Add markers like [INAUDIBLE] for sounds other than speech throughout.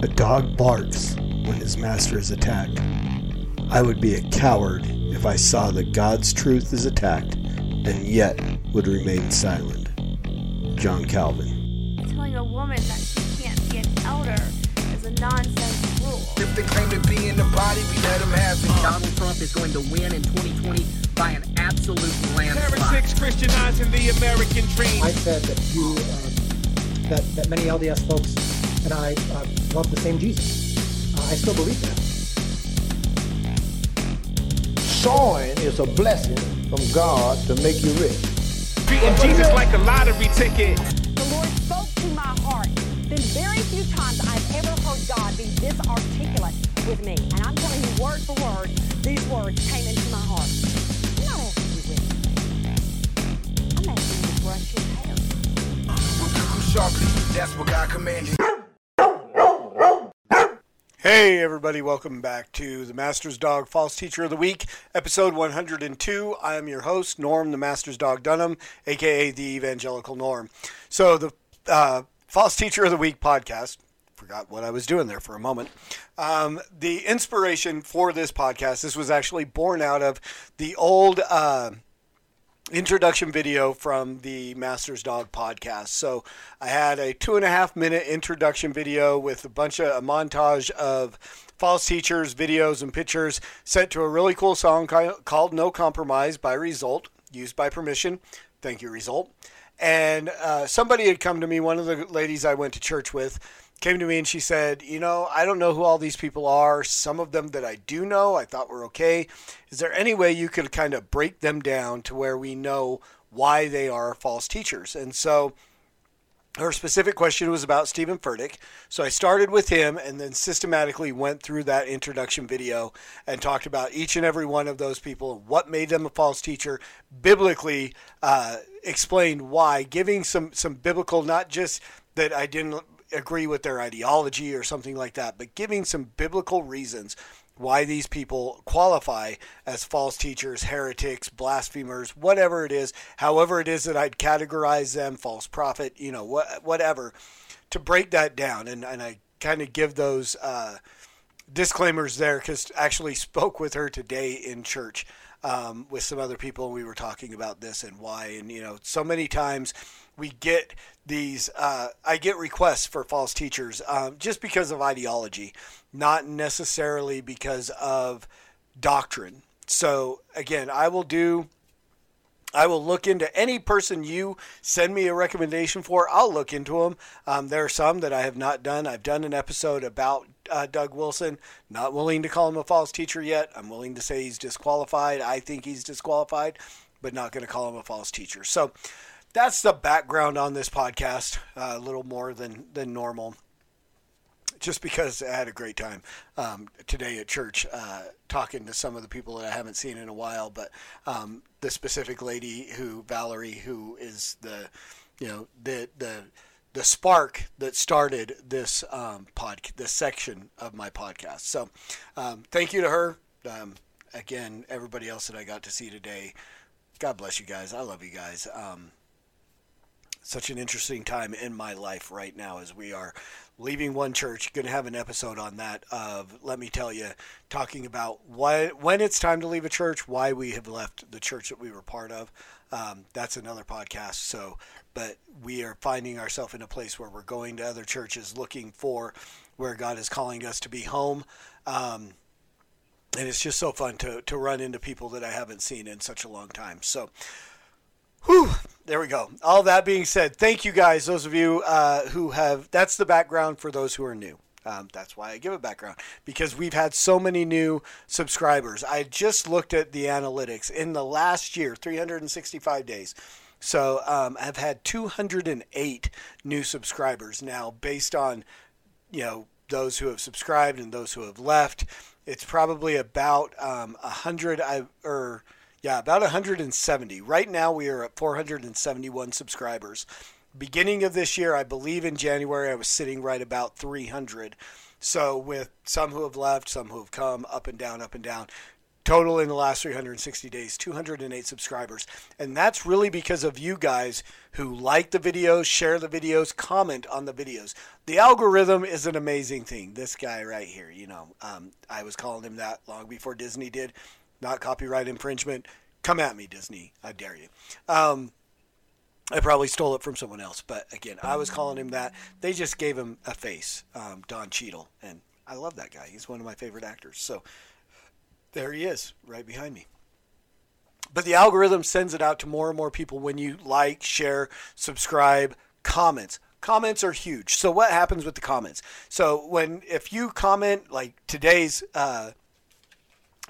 A dog barks when his master is attacked. I would be a coward if I saw that God's truth is attacked and yet would remain silent. John Calvin. Telling a woman that she can't be an elder is a nonsense rule. If they claim to be in the body, we let them have it. Donald Trump is going to win in 2020 by an absolute landslide. Heretics Christianizing the American dream. I said that you, uh, that, that many LDS folks and I uh, love the same Jesus. Uh, I still believe that. Sowing is a blessing from God to make you rich. Treating Jesus like a lottery ticket. The Lord spoke to my heart. Been very few times I've ever heard God be this articulate with me. And I'm telling you, word for word, these words came into my heart. I'm not asking you with I'm asking you to brush your hair. Rebuke them sharply, that's what God commanded. Hey, everybody, welcome back to the Master's Dog False Teacher of the Week, episode 102. I am your host, Norm, the Master's Dog Dunham, aka the Evangelical Norm. So, the uh, False Teacher of the Week podcast, forgot what I was doing there for a moment. Um, the inspiration for this podcast, this was actually born out of the old. Uh, introduction video from the Masters Dog podcast. So I had a two and a half minute introduction video with a bunch of a montage of false teachers, videos, and pictures set to a really cool song called No Compromise by Result, used by permission. Thank you, Result. And uh, somebody had come to me, one of the ladies I went to church with, came to me and she said, You know, I don't know who all these people are. Some of them that I do know, I thought were okay. Is there any way you could kind of break them down to where we know why they are false teachers? And so her specific question was about Stephen Furtick. So I started with him and then systematically went through that introduction video and talked about each and every one of those people, what made them a false teacher, biblically uh, explained why, giving some, some biblical, not just that I didn't agree with their ideology or something like that, but giving some biblical reasons why these people qualify as false teachers, heretics, blasphemers, whatever it is, however it is that I'd categorize them, false prophet, you know, wh- whatever, to break that down. And, and I kind of give those uh, disclaimers there because actually [LAUGHS] spoke with her today in church um, with some other people. We were talking about this and why. And, you know, so many times we get these, uh, I get requests for false teachers um, just because of ideology, not necessarily because of doctrine. So, again, I will do. I will look into any person you send me a recommendation for. I'll look into them. Um, there are some that I have not done. I've done an episode about uh, Doug Wilson. Not willing to call him a false teacher yet. I'm willing to say he's disqualified. I think he's disqualified, but not going to call him a false teacher. So that's the background on this podcast. Uh, a little more than than normal just because I had a great time um, today at church uh, talking to some of the people that I haven't seen in a while. But um, the specific lady who Valerie, who is the you know the the the spark that started this um, pod this section of my podcast. So um, thank you to her. Um, again, everybody else that I got to see today. God bless you guys. I love you guys. Um, such an interesting time in my life right now as we are leaving one church. Going to have an episode on that of let me tell you, talking about why when it's time to leave a church, why we have left the church that we were part of. Um, that's another podcast. So, but we are finding ourselves in a place where we're going to other churches, looking for where God is calling us to be home. Um, and it's just so fun to, to run into people that I haven't seen in such a long time. So, Whew, there we go. All that being said, thank you guys, those of you uh, who have, that's the background for those who are new. Um, that's why I give a background because we've had so many new subscribers. I just looked at the analytics in the last year, 365 days. So um, I've had 208 new subscribers now, based on you know those who have subscribed and those who have left. It's probably about um, 100 I, or yeah, about 170. Right now, we are at 471 subscribers. Beginning of this year, I believe in January, I was sitting right about 300. So, with some who have left, some who have come, up and down, up and down. Total in the last 360 days, 208 subscribers. And that's really because of you guys who like the videos, share the videos, comment on the videos. The algorithm is an amazing thing. This guy right here, you know, um, I was calling him that long before Disney did. Not copyright infringement. Come at me, Disney. I dare you. Um, I probably stole it from someone else, but again, I was calling him that. They just gave him a face, um, Don Cheadle, and I love that guy. He's one of my favorite actors. So there he is, right behind me. But the algorithm sends it out to more and more people when you like, share, subscribe, comments. Comments are huge. So what happens with the comments? So when if you comment like today's uh,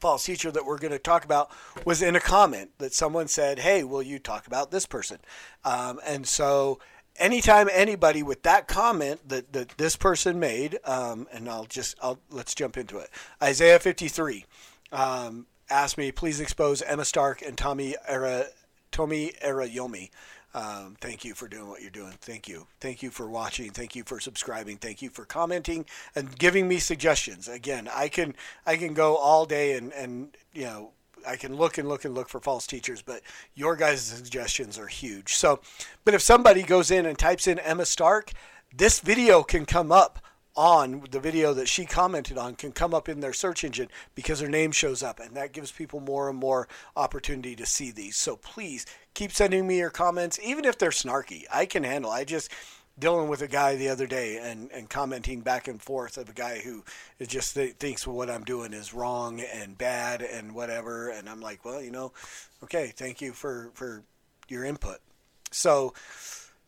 false teacher that we're going to talk about was in a comment that someone said, "Hey, will you talk about this person?" Um, and so anytime anybody with that comment that, that this person made, um, and I'll just I'll let's jump into it. Isaiah 53 um, asked me, please expose Emma Stark and Tommy Era Tomi Arayomi. Um, thank you for doing what you're doing. Thank you. Thank you for watching. Thank you for subscribing. Thank you for commenting and giving me suggestions. Again, I can I can go all day and and you know I can look and look and look for false teachers, but your guys' suggestions are huge. So, but if somebody goes in and types in Emma Stark, this video can come up on the video that she commented on can come up in their search engine because her name shows up and that gives people more and more opportunity to see these so please keep sending me your comments even if they're snarky i can handle i just dealing with a guy the other day and, and commenting back and forth of a guy who just th- thinks what I'm doing is wrong and bad and whatever. And I'm like, well, you know, okay, thank you for, for your input. So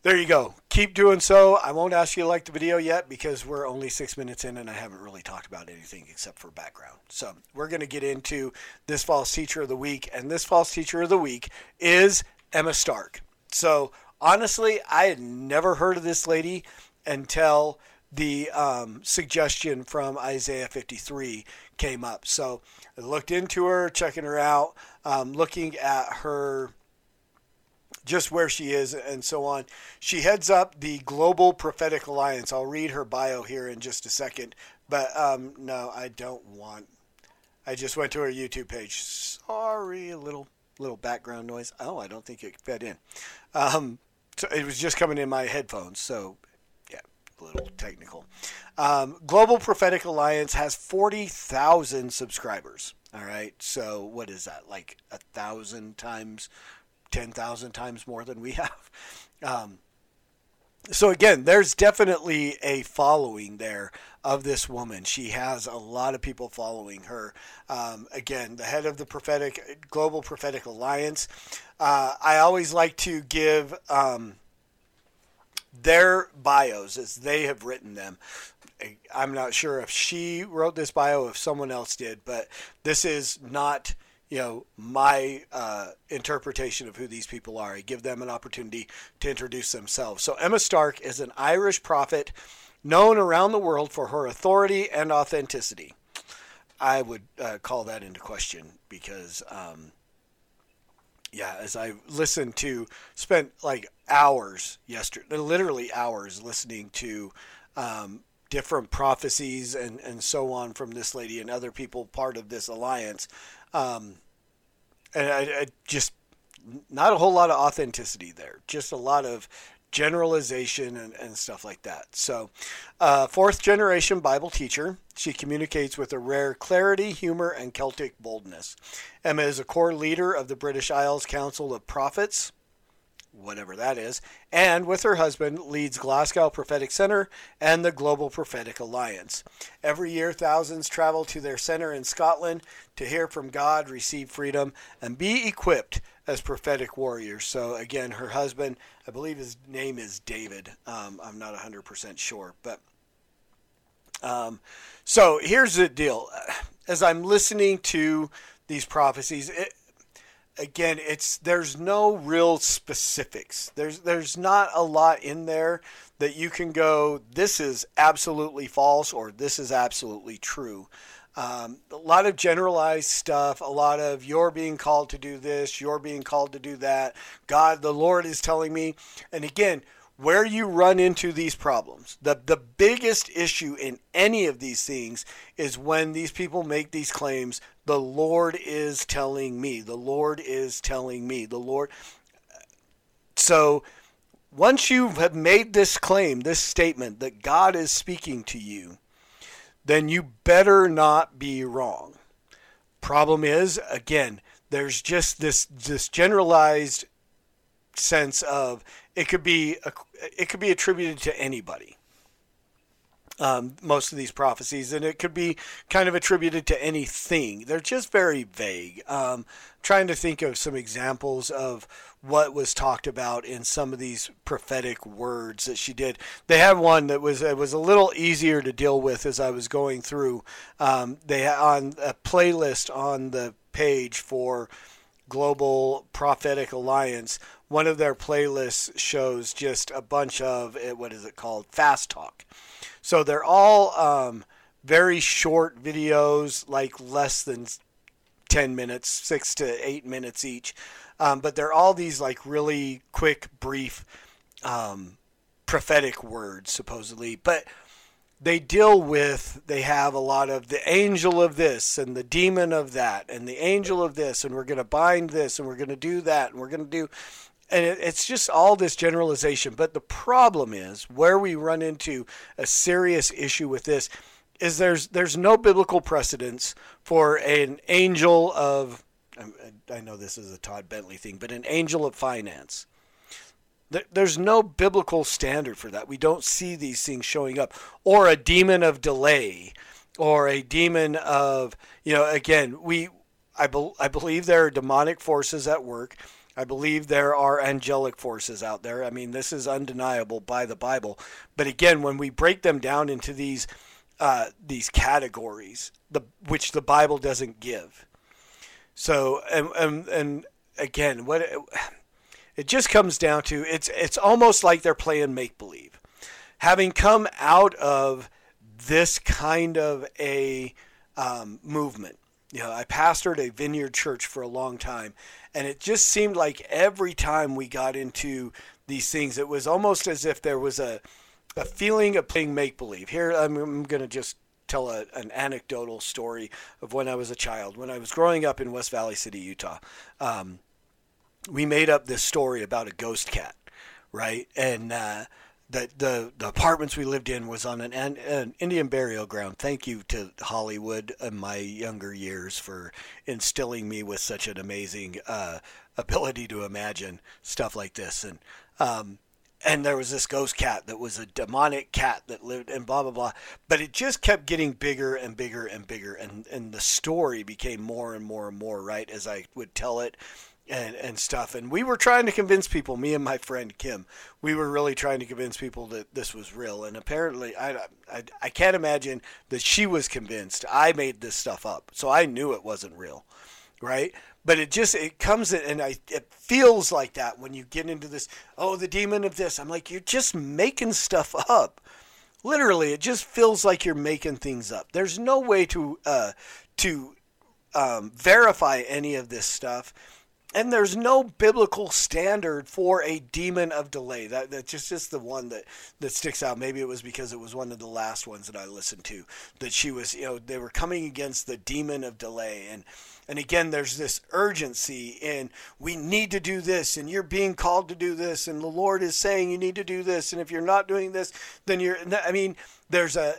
there you go. Keep doing so. I won't ask you to like the video yet because we're only six minutes in and I haven't really talked about anything except for background. So we're going to get into this false teacher of the week. And this false teacher of the week is Emma Stark. So honestly, I had never heard of this lady until the um, suggestion from Isaiah 53 came up. So I looked into her, checking her out, um, looking at her, just where she is, and so on. She heads up the Global Prophetic Alliance. I'll read her bio here in just a second. But um, no, I don't want. I just went to her YouTube page. Sorry, a little little background noise. Oh, I don't think it fed in. Um, so it was just coming in my headphones. So, yeah, a little technical. Um, Global Prophetic Alliance has 40,000 subscribers. All right. So, what is that? Like a thousand times, 10,000 times more than we [LAUGHS] have. Um, so again, there's definitely a following there of this woman. She has a lot of people following her. Um, again, the head of the prophetic global prophetic alliance. Uh, I always like to give um, their bios as they have written them. I'm not sure if she wrote this bio, if someone else did, but this is not you know my uh, interpretation of who these people are. I give them an opportunity to introduce themselves. So Emma Stark is an Irish prophet known around the world for her authority and authenticity. I would uh, call that into question because, um, yeah, as I listened to, spent like hours yesterday, literally hours listening to um, different prophecies and, and so on from this lady and other people part of this alliance. Um, and I, I just not a whole lot of authenticity there, just a lot of generalization and, and stuff like that. So, uh, fourth generation Bible teacher, she communicates with a rare clarity, humor, and Celtic boldness. Emma is a core leader of the British Isles Council of Prophets, whatever that is, and with her husband leads Glasgow Prophetic Center and the Global Prophetic Alliance. Every year, thousands travel to their center in Scotland to hear from God, receive freedom, and be equipped as prophetic warriors. So, again, her husband, I believe his name is David. Um, I'm not 100% sure, but. Um, so here's the deal. As I'm listening to these prophecies, it, again, it's there's no real specifics. There's there's not a lot in there that you can go. This is absolutely false, or this is absolutely true. Um, a lot of generalized stuff. A lot of you're being called to do this. You're being called to do that. God, the Lord is telling me. And again, where you run into these problems, the, the biggest issue in any of these things is when these people make these claims, the Lord is telling me, the Lord is telling me, the Lord. So once you have made this claim, this statement that God is speaking to you, then you better not be wrong. Problem is, again, there's just this this generalized sense of it could be it could be attributed to anybody. Um, most of these prophecies, and it could be kind of attributed to anything. They're just very vague. Um, trying to think of some examples of what was talked about in some of these prophetic words that she did. They had one that was it was a little easier to deal with as I was going through. Um, they on a playlist on the page for Global Prophetic Alliance. One of their playlists shows just a bunch of eh, what is it called fast talk. So they're all um, very short videos, like less than 10 minutes, six to eight minutes each. Um, but they're all these like really quick, brief, um, prophetic words, supposedly. But they deal with, they have a lot of the angel of this and the demon of that and the angel of this, and we're going to bind this and we're going to do that and we're going to do. And it, it's just all this generalization. But the problem is where we run into a serious issue with this is there's there's no biblical precedence for an angel of I know this is a Todd Bentley thing, but an angel of finance. There's no biblical standard for that. We don't see these things showing up, or a demon of delay, or a demon of you know. Again, we I, be, I believe there are demonic forces at work. I believe there are angelic forces out there. I mean, this is undeniable by the Bible. But again, when we break them down into these uh, these categories, the which the Bible doesn't give. So and and, and again, what it, just comes down to it's it's almost like they're playing make believe. Having come out of this kind of a um, movement, you know, I pastored a vineyard church for a long time, and it just seemed like every time we got into these things, it was almost as if there was a a feeling of playing make believe. Here, I'm, I'm going to just tell a, an anecdotal story of when I was a child. When I was growing up in West Valley City, Utah, um, we made up this story about a ghost cat, right? And uh, the, the the apartments we lived in was on an, an Indian burial ground. Thank you to Hollywood in my younger years for instilling me with such an amazing uh, ability to imagine stuff like this. And um, and there was this ghost cat that was a demonic cat that lived and blah blah blah but it just kept getting bigger and bigger and bigger and and the story became more and more and more right as i would tell it and and stuff. And we were trying to convince people me and my friend kim we were really trying to convince people that this was real. And apparently i i, I can't imagine that she was convinced. I made this stuff up so i knew it wasn't real right? But it just it comes in and I it feels like that when you get into this oh the demon of this. I'm like you're just making stuff up. Literally it just feels like you're making things up. There's no way to uh, to um, verify any of this stuff and there's no biblical standard for a demon of delay. That that's just just the one that that sticks out. Maybe it was because it was one of the last ones that I listened to. That she was, you know, they were coming against the demon of delay, and and again, there's this urgency in we need to do this, and you're being called to do this, and the Lord is saying you need to do this, and if you're not doing this, then you're. I mean, there's a.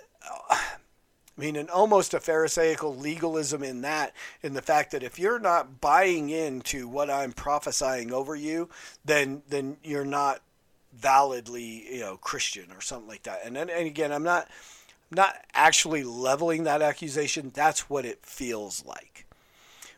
I mean, an almost a Pharisaical legalism in that, in the fact that if you're not buying into what I'm prophesying over you, then then you're not validly, you know, Christian or something like that. And then, and again, I'm not not actually leveling that accusation. That's what it feels like.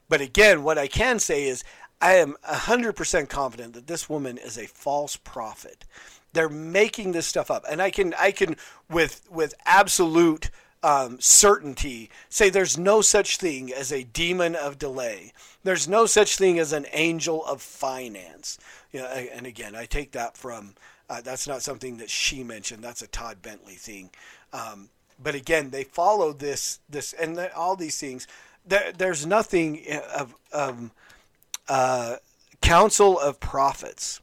But again, what I can say is I am 100% confident that this woman is a false prophet. They're making this stuff up. And I can I can with with absolute um, certainty say there's no such thing as a demon of delay. There's no such thing as an angel of finance. You know, and again, I take that from uh, that's not something that she mentioned. That's a Todd Bentley thing. Um, but again, they follow this this and the, all these things there, there's nothing of um, uh, council of prophets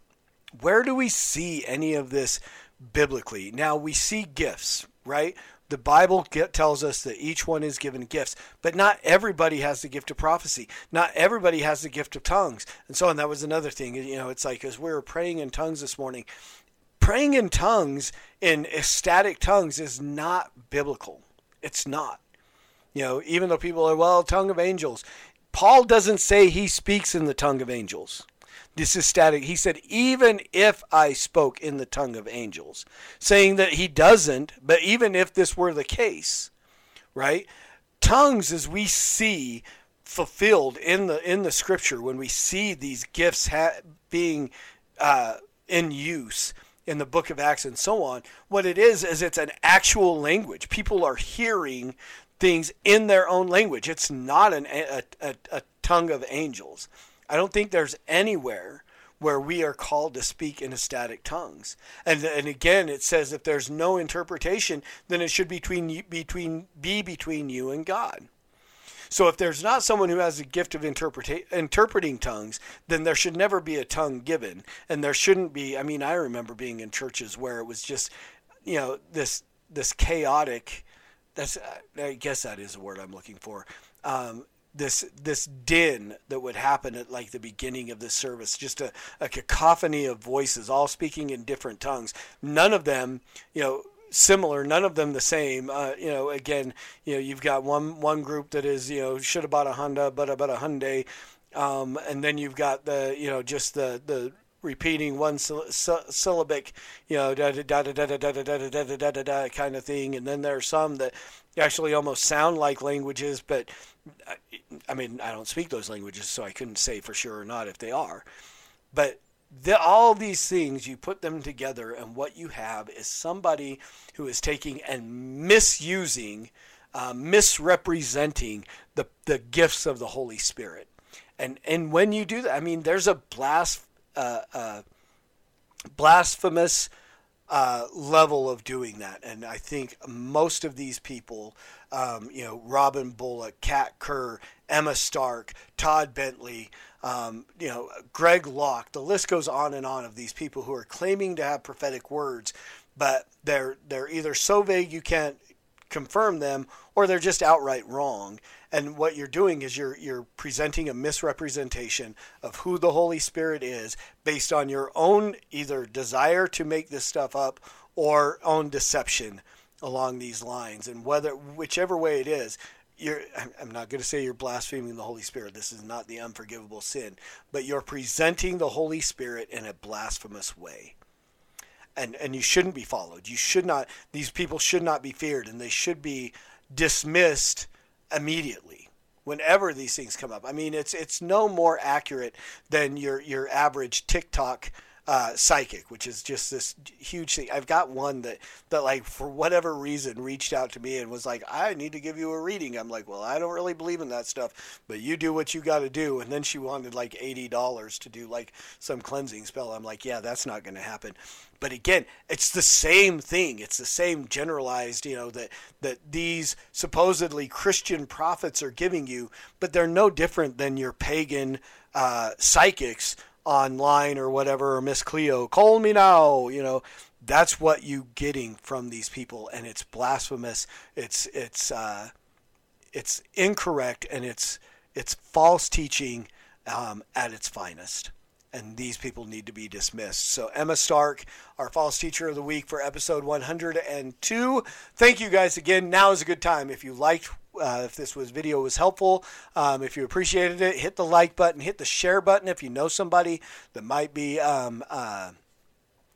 Where do we see any of this biblically? Now we see gifts, right? The Bible get, tells us that each one is given gifts, but not everybody has the gift of prophecy. Not everybody has the gift of tongues, and so on. That was another thing. You know, it's like as we were praying in tongues this morning, praying in tongues, in ecstatic tongues, is not biblical. It's not. You know, even though people are, well, tongue of angels. Paul doesn't say he speaks in the tongue of angels. This is static. He said, even if I spoke in the tongue of angels, saying that he doesn't, but even if this were the case, right? Tongues, as we see fulfilled in the in the scripture, when we see these gifts ha- being uh, in use in the book of Acts and so on, what it is is it's an actual language. People are hearing things in their own language. It's not an, a, a, a tongue of angels. I don't think there's anywhere where we are called to speak in ecstatic tongues. And and again, it says if there's no interpretation, then it should between between be between you and God. So if there's not someone who has a gift of interpreta- interpreting tongues, then there should never be a tongue given, and there shouldn't be. I mean, I remember being in churches where it was just, you know, this this chaotic. That's I guess that is a word I'm looking for. Um, this this din that would happen at like the beginning of the service just a, a cacophony of voices all speaking in different tongues none of them you know similar none of them the same uh, you know again you know you've got one one group that is you know should have bought a honda but about a hyundai um, and then you've got the you know just the the repeating one syllabic, you know, da da da da da da da da da da da da da kind of thing, and then there are some that actually almost sound like languages, but I mean, I don't speak those languages, so I couldn't say for sure or not if they are. But the, all these things, you put them together, and what you have is somebody who is taking and misusing, uh, misrepresenting the, the gifts of the Holy Spirit. And, and when you do that, I mean, there's a blas, uh, uh, blasphemous uh, level of doing that. And I think most of these people, um, you know, Robin Bullock, Kat Kerr, Emma Stark, Todd Bentley, um, you know, Greg Locke, the list goes on and on of these people who are claiming to have prophetic words, but they're they're either so vague you can't confirm them or they're just outright wrong. And what you're doing is you're you're presenting a misrepresentation of who the Holy Spirit is based on your own either desire to make this stuff up or own deception along these lines. And whether whichever way it is, you're I'm not going to say you're blaspheming the Holy Spirit. This is not the unforgivable sin, but you're presenting the Holy Spirit in a blasphemous way. And and you shouldn't be followed. You should not these people should not be feared and they should be dismissed immediately whenever these things come up. I mean, it's it's no more accurate than your your average TikTok uh, psychic, which is just this huge thing. I've got one that that like for whatever reason reached out to me and was like, "I need to give you a reading." I'm like, "Well, I don't really believe in that stuff, but you do what you got to do." And then she wanted like eighty dollars to do like some cleansing spell. I'm like, "Yeah, that's not going to happen." But again, it's the same thing. It's the same generalized, you know, that that these supposedly Christian prophets are giving you, but they're no different than your pagan uh, psychics online or whatever, or Miss Cleo, call me now, you know. That's what you getting from these people, and it's blasphemous. It's it's uh, it's incorrect, and it's it's false teaching um, at its finest and these people need to be dismissed. So, Emma Stark, our false teacher of the week for episode 102. Thank you guys again. Now is a good time. If you liked uh, if this was video was helpful, um, if you appreciated it, hit the like button, hit the share button if you know somebody that might be um, uh,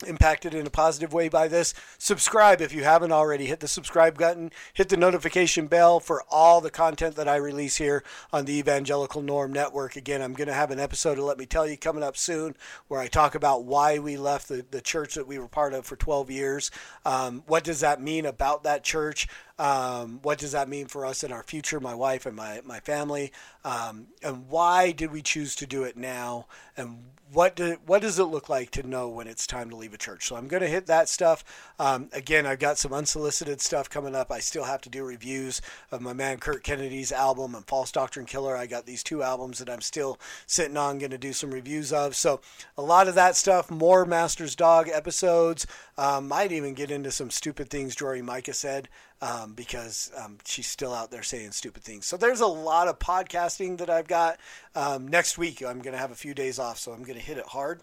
impacted in a positive way by this. Subscribe if you haven't already. Hit the subscribe button, hit the notification bell for all the content that I release here on the Evangelical Norm Network. Again, I'm going to have an episode of Let Me Tell You coming up soon where I talk about why we left the, the church that we were part of for 12 years. Um, what does that mean about that church? Um, what does that mean for us in our future, my wife and my, my family? Um, and why did we choose to do it now? And what do, what does it look like to know when it's time to leave a church? So I'm going to hit that stuff. Um, again, I've got some unsolicited stuff coming up. I still have to do reviews of my man Kurt Kennedy's album and False Doctrine Killer. I got these two albums that I'm still sitting on, going to do some reviews of. So a lot of that stuff, more Masters Dog episodes. Um, might even get into some stupid things Jory Micah said um, because um, she's still out there saying stupid things. So there's a lot of podcasting that I've got. Um, next week, I'm going to have a few days off, so I'm going to hit it hard.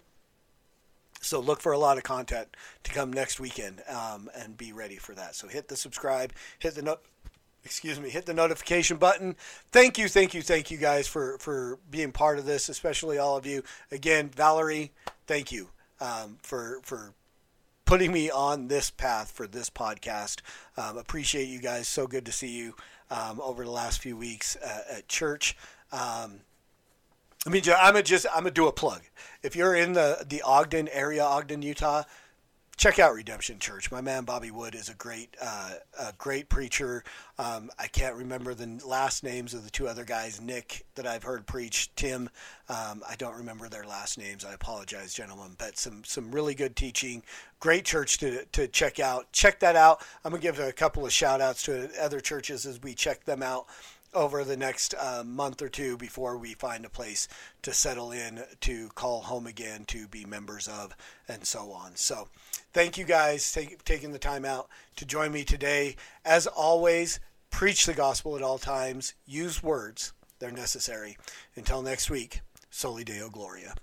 So look for a lot of content to come next weekend um, and be ready for that. So hit the subscribe, hit the note. Excuse me, hit the notification button. Thank you, thank you, thank you guys for, for being part of this, especially all of you. Again, Valerie, thank you um, for for putting me on this path for this podcast. Um, appreciate you guys. So good to see you um, over the last few weeks uh, at church. Um, I mean, I'm gonna just I'm gonna do a plug. If you're in the the Ogden area, Ogden, Utah, check out Redemption Church. My man Bobby Wood is a great, uh, a great preacher. Um, I can't remember the last names of the two other guys, Nick that I've heard preach, Tim. Um, I don't remember their last names. I apologize, gentlemen. But some some really good teaching. Great church to to check out. Check that out. I'm gonna give a couple of shout outs to other churches as we check them out over the next uh, month or two before we find a place to settle in, to call home again, to be members of, and so on. So, Thank you guys take, taking the time out to join me today. As always, preach the gospel at all times. Use words; they're necessary. Until next week, Soli Deo Gloria.